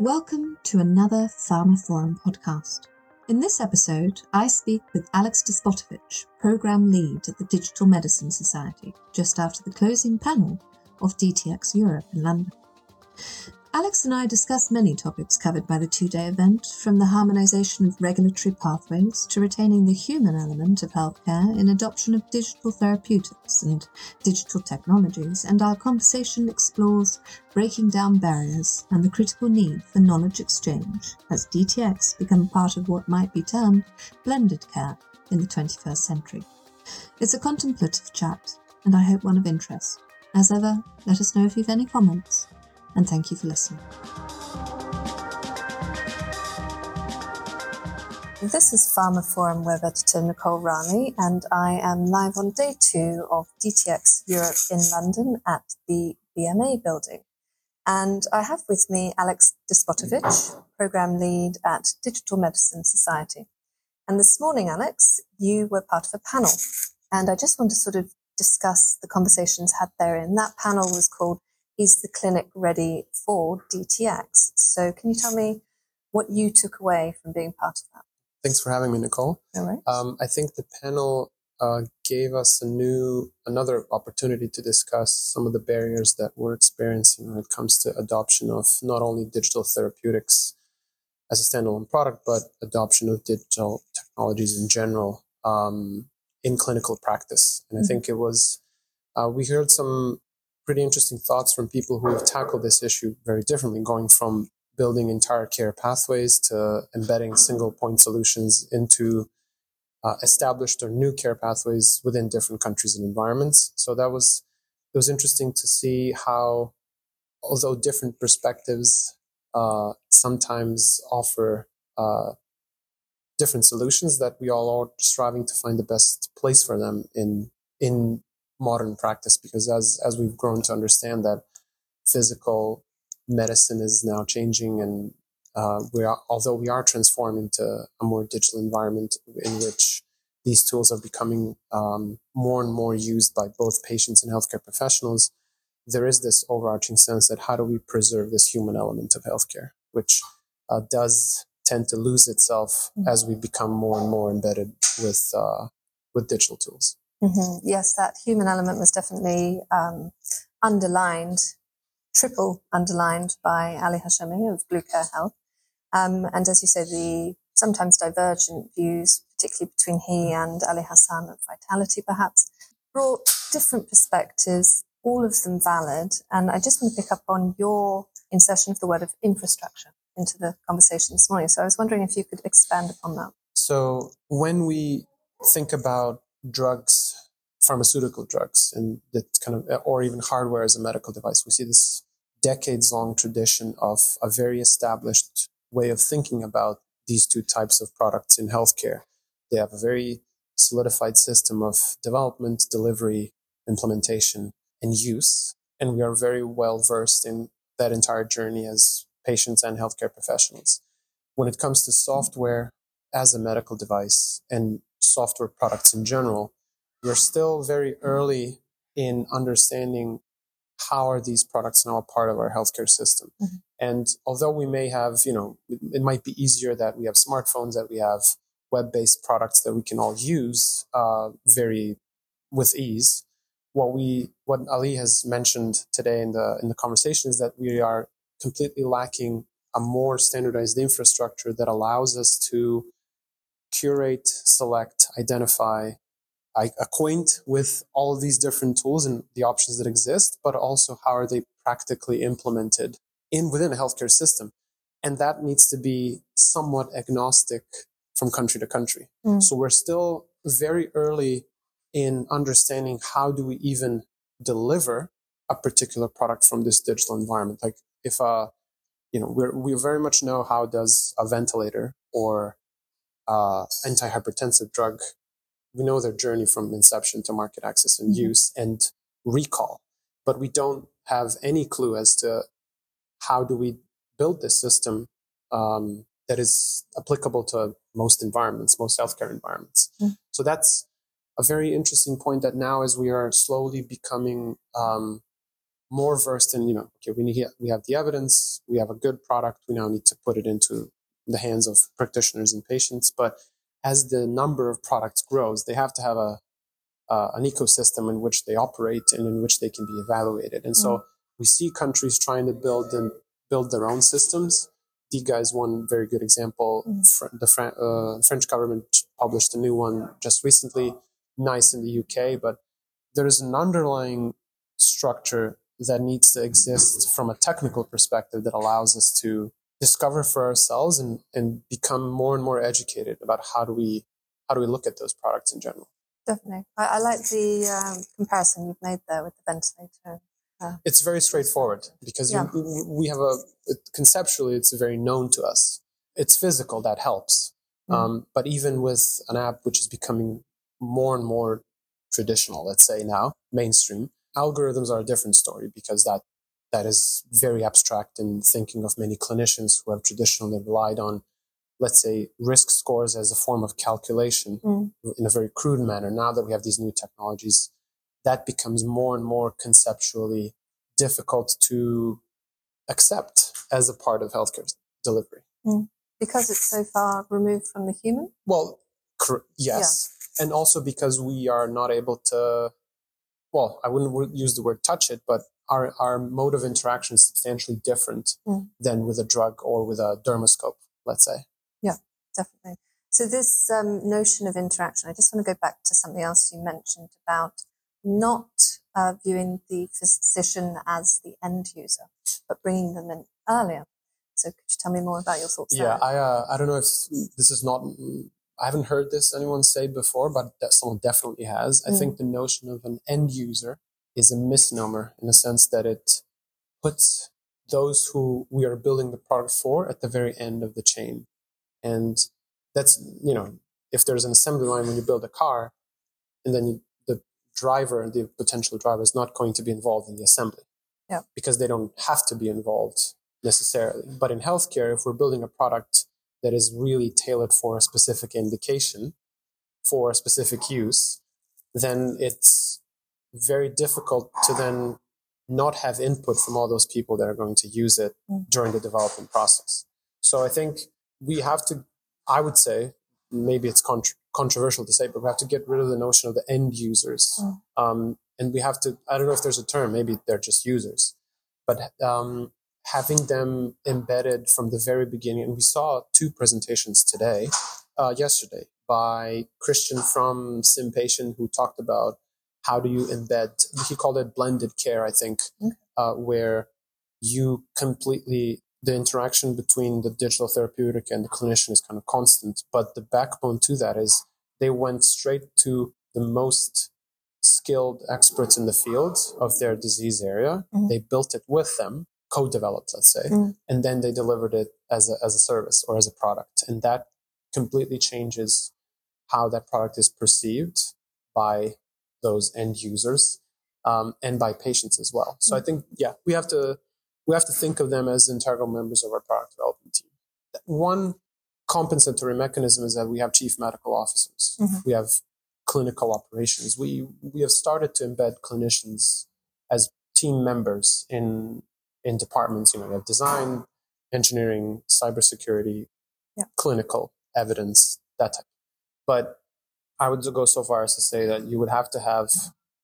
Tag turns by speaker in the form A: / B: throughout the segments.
A: Welcome to another pharmaphorum podcast. In this episode, I speak with Alex Despotovic, Program Lead at the Digital Medicine Society, just after the closing panel of DTX Europe in London. Alex and I discussed many topics covered by the two day event, from the harmonisation of regulatory pathways to retaining the human element of healthcare in adoption of digital therapeutics and digital technologies, and our conversation explores breaking down barriers and the critical need for knowledge exchange as DTX become part of what might be termed blended care in the 21st century. It's a contemplative chat, and I hope one of interest. As ever, let us know if you've any comments and thank you for listening. This is pharmaphorum web editor Nicole Raleigh, and I am live on day two of DTX Europe in London at the BMA building. And I have with me Alex Despotovic, program lead at Digital Medicine Society. And this morning, Alex, you were part of a panel. And I just want to sort of discuss the conversations had therein. That panel was called is the clinic ready for DTX? So can you tell me what you took away from being part of that?
B: Thanks for having me, Nicole.
A: All right.
B: Um, I think the panel uh, gave us a new, another opportunity to discuss some of the barriers that we're experiencing when it comes to adoption of not only digital therapeutics as a standalone product, but adoption of digital technologies in general um, in clinical practice. And I mm-hmm. think it was, uh, we heard some pretty interesting thoughts from people who have tackled this issue very differently, going from building entire care pathways to embedding single point solutions into uh, established or new care pathways within different countries and environments. So that was it was interesting to see how, although different perspectives uh, sometimes offer uh, different solutions, that we all are striving to find the best place for them in in modern practice because as as we've grown to understand that physical medicine is now changing and uh, we are although we are transforming to a more digital environment in which these tools are becoming um, more and more used by both patients and healthcare professionals there is this overarching sense that how do we preserve this human element of healthcare which uh, does tend to lose itself mm-hmm. as we become more and more embedded with uh, with digital tools
A: Mm-hmm. Yes, that human element was definitely um, underlined, triple underlined by Ali Hashemi of Blue Care Health. Um, and as you say, the sometimes divergent views, particularly between he and Ali Hassan of Vitality, perhaps, brought different perspectives, all of them valid. And I just want to pick up on your insertion of the word of infrastructure into the conversation this morning. So I was wondering if you could expand upon that.
B: So when we think about drugs, pharmaceutical drugs, and that kind of, or even hardware as a medical device. We see this decades long tradition of a very established way of thinking about these two types of products in healthcare. They have a very solidified system of development, delivery, implementation, and use. And we are very well versed in that entire journey as patients and healthcare professionals. When it comes to software as a medical device and software products in general, we're still very early in understanding how are these products now a part of our healthcare system. Mm-hmm. And although we may have, you know, it might be easier that we have smartphones, that we have web-based products that we can all use uh, very with ease. What we, what Ali has mentioned today in the in the conversation is that we are completely lacking a more standardized infrastructure that allows us to curate, select, identify, I acquaint with all of these different tools and the options that exist, but also how are they practically implemented in within a healthcare system. And that needs to be somewhat agnostic from country to country. Mm. So we're still very early in understanding how do we even deliver a particular product from this digital environment. Like if, a, you know, we're, we very much know how does a ventilator or uh, antihypertensive drug, we know their journey from inception to market access and mm-hmm. use and recall, but we don't have any clue as to how do we build this system um, that is applicable to most environments, most healthcare environments. Mm-hmm. So that's a very interesting point that now as we are slowly becoming um, more versed in, you know, okay, we need, we have the evidence, we have a good product, we now need to put it into the hands of practitioners and patients. But as the number of products grows, they have to have a, uh, an ecosystem in which they operate and in which they can be evaluated. And mm. so we see countries trying to build and build their own systems. DIGA is one very good example. Mm. the Fran- uh, French government published a new one just recently, nice in the UK, but there is an underlying structure that needs to exist from a technical perspective that allows us to discover for ourselves and, and become more and more educated about how do we how do we look at those products in general.
A: Definitely, I, I like the um, comparison you've made there with the ventilator.
B: Uh, it's very straightforward because yeah. you, we have a conceptually it's very known to us. It's physical that helps, mm. um, but even with an app which is becoming more and more traditional, let's say now mainstream, algorithms are a different story because that that is very abstract in thinking of many clinicians who have traditionally relied on, let's say, risk scores as a form of calculation mm. in a very crude manner. Now that we have these new technologies, that becomes more and more conceptually difficult to accept as a part of healthcare delivery.
A: Mm. Because it's so far removed from the human?
B: Well, cr- yes. Yeah. And also because we are not able to, well, I wouldn't use the word touch it, but our, our mode of interaction is substantially different mm. than with a drug or with a dermoscope, let's say.
A: Yeah, definitely. So this um, notion of interaction, I just want to go back to something else you mentioned about not uh, viewing the physician as the end user, but bringing them in earlier. So could you tell me more about your thoughts?
B: Yeah, there? I uh, I don't know if this is not. I haven't heard this anyone say before, but that someone definitely has. I mm. think the notion of an end user is a misnomer in the sense that it puts those who we are building the product for at the very end of the chain. And that's, you know, if there's an assembly line when you build a car and then you, the driver, and the potential driver is not going to be involved in the assembly.
A: Yeah.
B: Because they don't have to be involved necessarily. But in healthcare, if we're building a product that is really tailored for a specific indication, for a specific use, then it's very difficult to then not have input from all those people that are going to use it mm. during the development process. So I think we have to, I would say, maybe it's contra- controversial to say, but we have to get rid of the notion of the end users. Mm. Um, and we have to, I don't know if there's a term, maybe they're just users, but um, having them embedded from the very beginning. And we saw two presentations today, uh, yesterday, by Christian from Sympatient, who talked about how do you embed he called it blended care i think mm. uh, where you completely the interaction between the digital therapeutic and the clinician is kind of constant but the backbone to that is they went straight to the most skilled experts in the field of their disease area mm. they built it with them co-developed let's say mm. and then they delivered it as a, as a service or as a product and that completely changes how that product is perceived by those end users um, and by patients as well. So I mm. think, yeah, we have to we have to think of them as integral members of our product development team. One compensatory mechanism is that we have chief medical officers. Mm-hmm. We have clinical operations. We we have started to embed clinicians as team members in in departments. You know, we have design, engineering, cybersecurity, yeah. clinical evidence, that type. But I would go so far as to say that you would have to have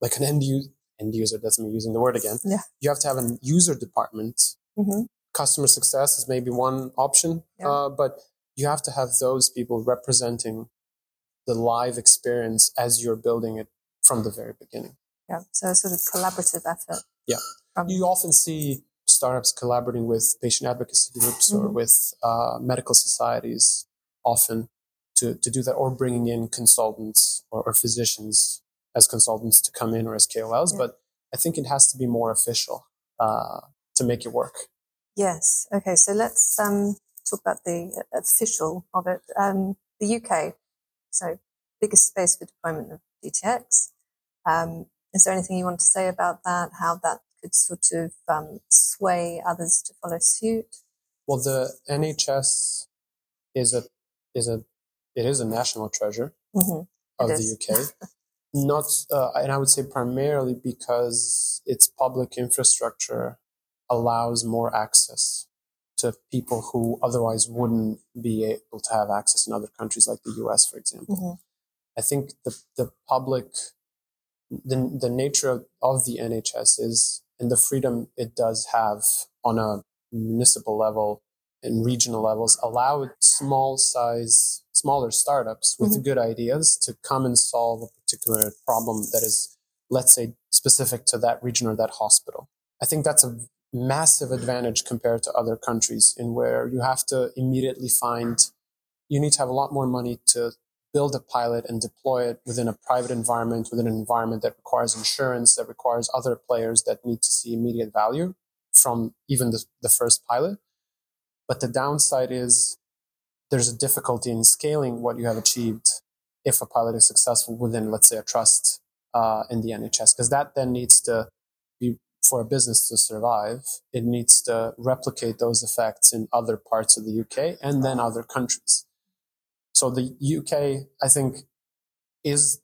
B: like an end, u- end user. That's me using the word again.
A: Yeah.
B: You have to have a user department. Mm-hmm. Customer success is maybe one option, yeah. uh, but you have to have those people representing the live experience as you're building it from the very beginning.
A: Yeah. So a sort of collaborative effort.
B: Yeah. From- you often see startups collaborating with patient advocacy groups mm-hmm. or with uh, medical societies often to, to do that or bringing in consultants or, or physicians as consultants to come in or as KOLs. Yeah. But I think it has to be more official uh, to make it work.
A: Yes. Okay. So let's um, talk about the official of it. Um, the UK. So biggest space for deployment of DTX. Um, is there anything you want to say about that? How that could sort of um, sway others to follow suit?
B: Well, the NHS is a is a it is a national treasure mm-hmm. of the UK. Not, uh, and I would say primarily because its public infrastructure allows more access to people who otherwise wouldn't be able to have access in other countries like the US, for example. Mm-hmm. I think the, the public, the, the nature of, of the NHS is, and the freedom it does have on a municipal level and regional levels, allow small size, smaller startups with mm-hmm. good ideas to come and solve a particular problem that is, let's say, specific to that region or that hospital. I think that's a massive advantage compared to other countries in where you have to immediately find you need to have a lot more money to build a pilot and deploy it within a private environment within an environment that requires insurance that requires other players that need to see immediate value from even the, the first pilot but the downside is there's a difficulty in scaling what you have achieved if a pilot is successful within let's say a trust uh, in the nhs because that then needs to be for a business to survive, it needs to replicate those effects in other parts of the UK and then other countries. So the UK, I think, is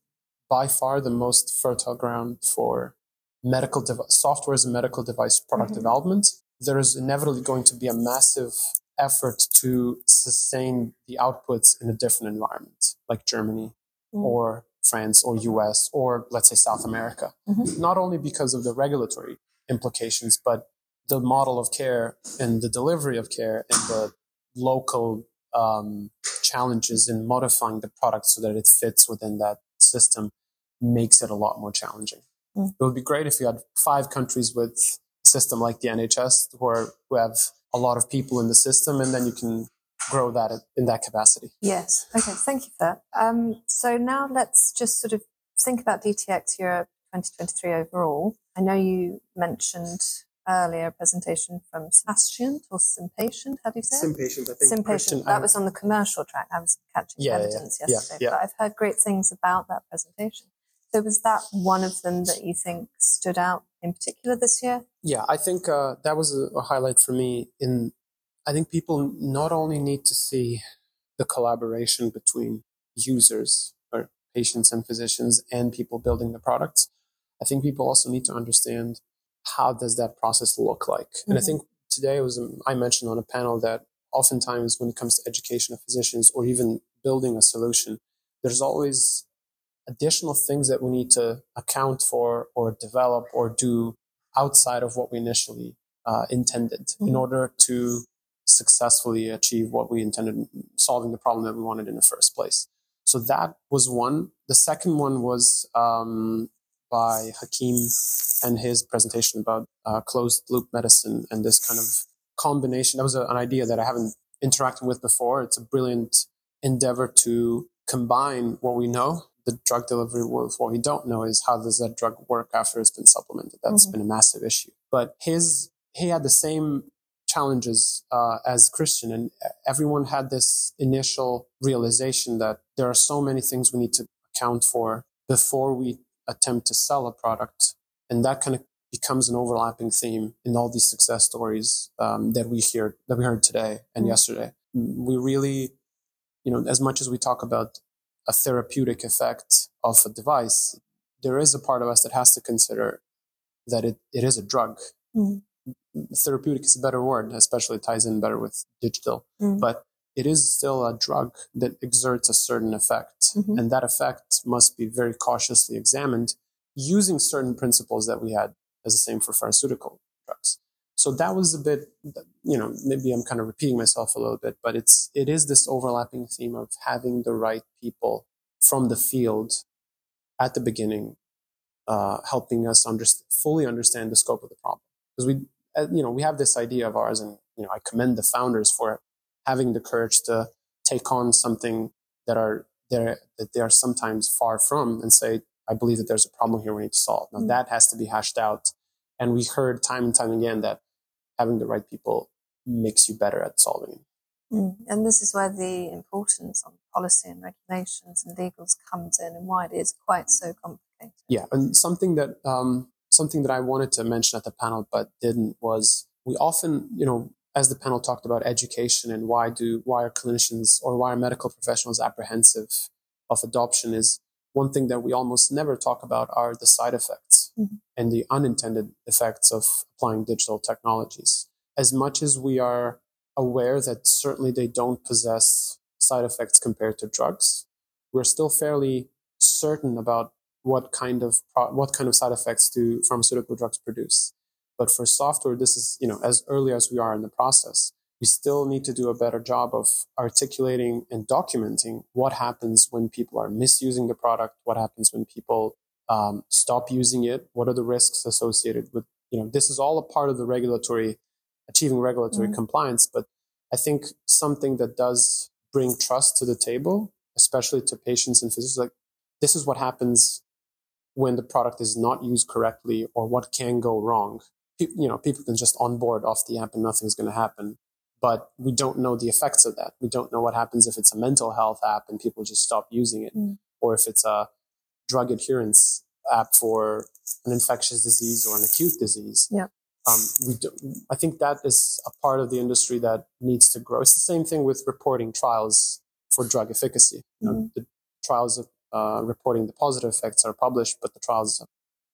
B: by far the most fertile ground for medical software as a medical device product mm-hmm. development. There is inevitably going to be a massive effort to sustain the outputs in a different environment, like Germany mm. or France or US or let's say South America. Mm-hmm. Not only because of the regulatory implications, but the model of care and the delivery of care and the local um, challenges in modifying the product so that it fits within that system makes it a lot more challenging. Mm. It would be great if you had five countries with a system like the NHS who, are, who have a lot of people in the system and then you can grow that in that capacity.
A: Yes. Okay. Thank you for that. Um, so now let's just sort of think about DTX Europe 2023 overall. I know you mentioned earlier a presentation from Sympatient or Sympatient, how do you say
B: it? Sympatient, I think.
A: Sympatient. That was on the commercial track. I was catching yeah, evidence yeah, yesterday, yeah, but I've heard great things about that presentation. So was that one of them that you think stood out in particular this year?
B: Yeah, I think uh, that was a, a highlight for me in I think people not only need to see the collaboration between users or patients and physicians and people building the products. I think people also need to understand how does that process look like. Mm-hmm. And I mm-hmm. think today was I mentioned on a panel that oftentimes when it comes to education of physicians or even building a solution, there's always additional things that we need to account for or develop or do outside of what we initially uh, intended mm-hmm. in order to successfully achieve what we intended, solving the problem that we wanted in the first place. So that was one. The second one was um, by Hakim and his presentation about uh, closed loop medicine and this kind of combination. That was a, an idea that I haven't interacted with before. It's a brilliant endeavor to combine what we know, the drug delivery, what we don't know is how does that drug work after it's been supplemented. That's mm-hmm. been a massive issue. But his he had the same challenges uh, as Christian, and everyone had this initial realization that there are so many things we need to account for before we attempt to sell a product, and that kind of becomes an overlapping theme in all these success stories um, that we hear that we heard today and mm yesterday. We really, you know, as much as we talk about a therapeutic effect of a device, there is a part of us that has to consider that it, it is a drug. mm therapeutic is a better word, especially ties in better with digital. Mm. But it is still a drug that exerts a certain effect. Mm-hmm. And that effect must be very cautiously examined using certain principles that we had as the same for pharmaceutical drugs. So that was a bit, you know, maybe I'm kind of repeating myself a little bit, but it's, it is this overlapping theme of having the right people from the field at the beginning, uh, helping us underst- fully understand the scope of the problem. Because we, uh, you know, we have this idea of ours, and you know, I commend the founders for having the courage to take on something that are that they are sometimes far from, and say, "I believe that there's a problem here we need to solve." Now mm-hmm. that has to be hashed out, and we heard time and time again that having the right people makes you better at solving.
A: Mm. And this is where the importance on policy and regulations and legals comes in, and why it is quite so complicated.
B: Yeah, and something that um, something that I wanted to mention at the panel but didn't was we often, you know, as the panel talked about education and why do why are clinicians or why are medical professionals apprehensive of adoption is one thing that we almost never talk about are the side effects mm-hmm. and the unintended effects of applying digital technologies. As much as we are aware that certainly they don't possess side effects compared to drugs, we're still fairly certain about what kind of what kind of side effects do pharmaceutical drugs produce. But for software, this is you know as early as we are in the process, we still need to do a better job of articulating and documenting what happens when people are misusing the product, what happens when people um, stop using it, what are the risks associated with, you know, this is all a part of the regulatory, achieving regulatory mm-hmm. compliance. But I think something that does bring trust to the table, especially to patients and physicians, like this is what happens when the product is not used correctly or what can go wrong. you know, people can just onboard off the app and nothing's going to happen but we don't know the effects of that. We don't know what happens if it's a mental health app and people just stop using it, mm. or if it's a drug adherence app for an infectious disease or an acute disease.
A: Yeah.
B: Um, we do, I think that is a part of the industry that needs to grow. It's the same thing with reporting trials for drug efficacy. You know, mm The trials of uh, reporting the positive effects are published, but the trials of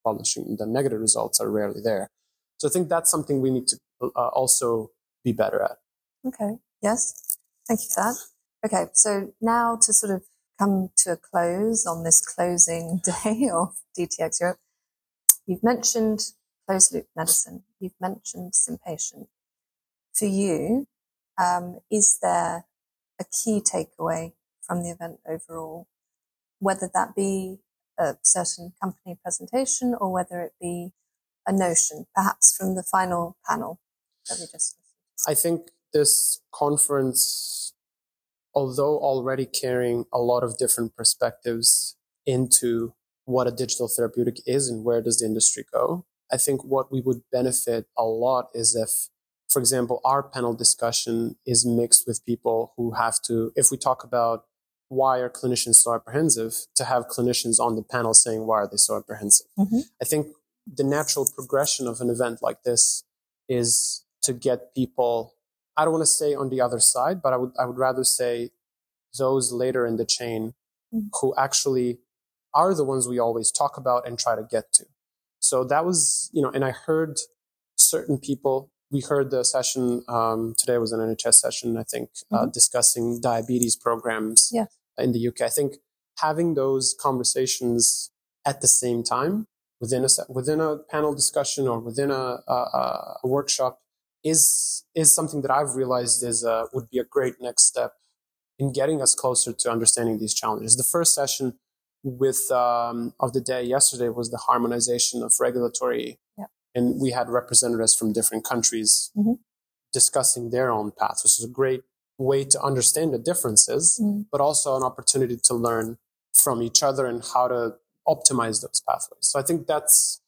B: publishing the negative results are rarely there. So I think that's something we need to uh, also be better at.
A: Okay. Yes. Thank you for that. Okay. So now to sort of come to a close on this closing day of DTX Europe, you've mentioned closed loop medicine. You've mentioned Sympatient. For you, um, is there a key takeaway from the event overall, whether that be a certain company presentation or whether it be a notion, perhaps from the final panel that we just
B: listened I think this conference, although already carrying a lot of different perspectives into what a digital therapeutic is and where does the industry go, I think what we would benefit a lot is if, for example, our panel discussion is mixed with people who have to, if we talk about why are clinicians so apprehensive, to have clinicians on the panel saying why are they so apprehensive. Mm-hmm. I think the natural progression of an event like this is to get people I don't want to say on the other side, but I would I would rather say those later in the chain mm-hmm. who actually are the ones we always talk about and try to get to. So that was, you know, and I heard certain people. We heard the session um, today was an NHS session, I think, uh, mm-hmm. uh, discussing diabetes programs
A: yeah.
B: in the UK. I think having those conversations at the same time within a within a panel discussion or within a, a, a workshop is is something that I've realized is uh, would be a great next step in getting us closer to understanding these challenges. The first session with um, of the day yesterday was the harmonization of regulatory,
A: yeah.
B: and we had representatives from different countries mm-hmm. discussing their own paths, which is a great way to understand the differences, mm-hmm. but also an opportunity to learn from each other and how to optimize those pathways. So I think that's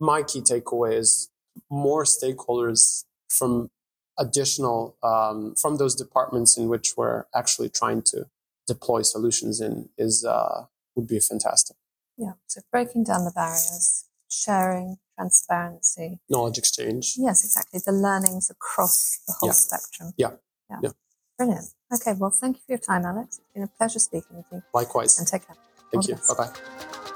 B: my key takeaway is more stakeholders from additional um, from those departments in which we're actually trying to deploy solutions in is uh, would be fantastic.
A: Yeah. So breaking down the barriers, sharing, transparency,
B: knowledge exchange.
A: Yes, exactly. The learnings across the whole
B: yeah.
A: spectrum.
B: Yeah. yeah.
A: Yeah. Brilliant. Okay. Well, thank you for your time, Alex. It's been a pleasure speaking with you.
B: Likewise.
A: And take care.
B: Thank All you. Bye bye.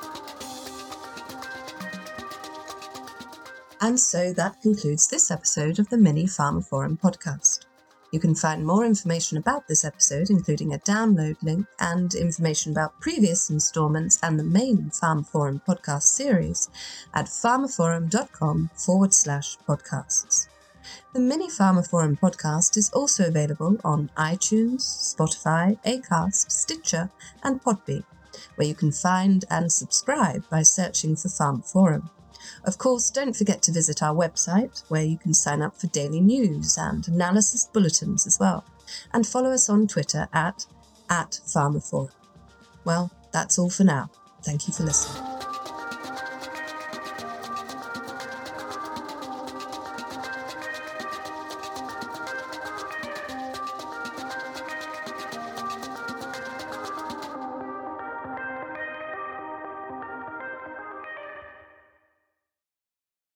A: And so that concludes this episode of the Mini pharmaphorum podcast. You can find more information about this episode, including a download link and information about previous installments and the main pharmaphorum podcast series at pharmaphorum.com forward slash podcasts. The Mini pharmaphorum podcast is also available on iTunes, Spotify, Acast, Stitcher, and Podbean, where you can find and subscribe by searching for pharmaphorum. Of course, don't forget to visit our website where you can sign up for daily news and analysis bulletins as well, and follow us on Twitter at, at pharmaphorum. Well, that's all for now. Thank you for listening.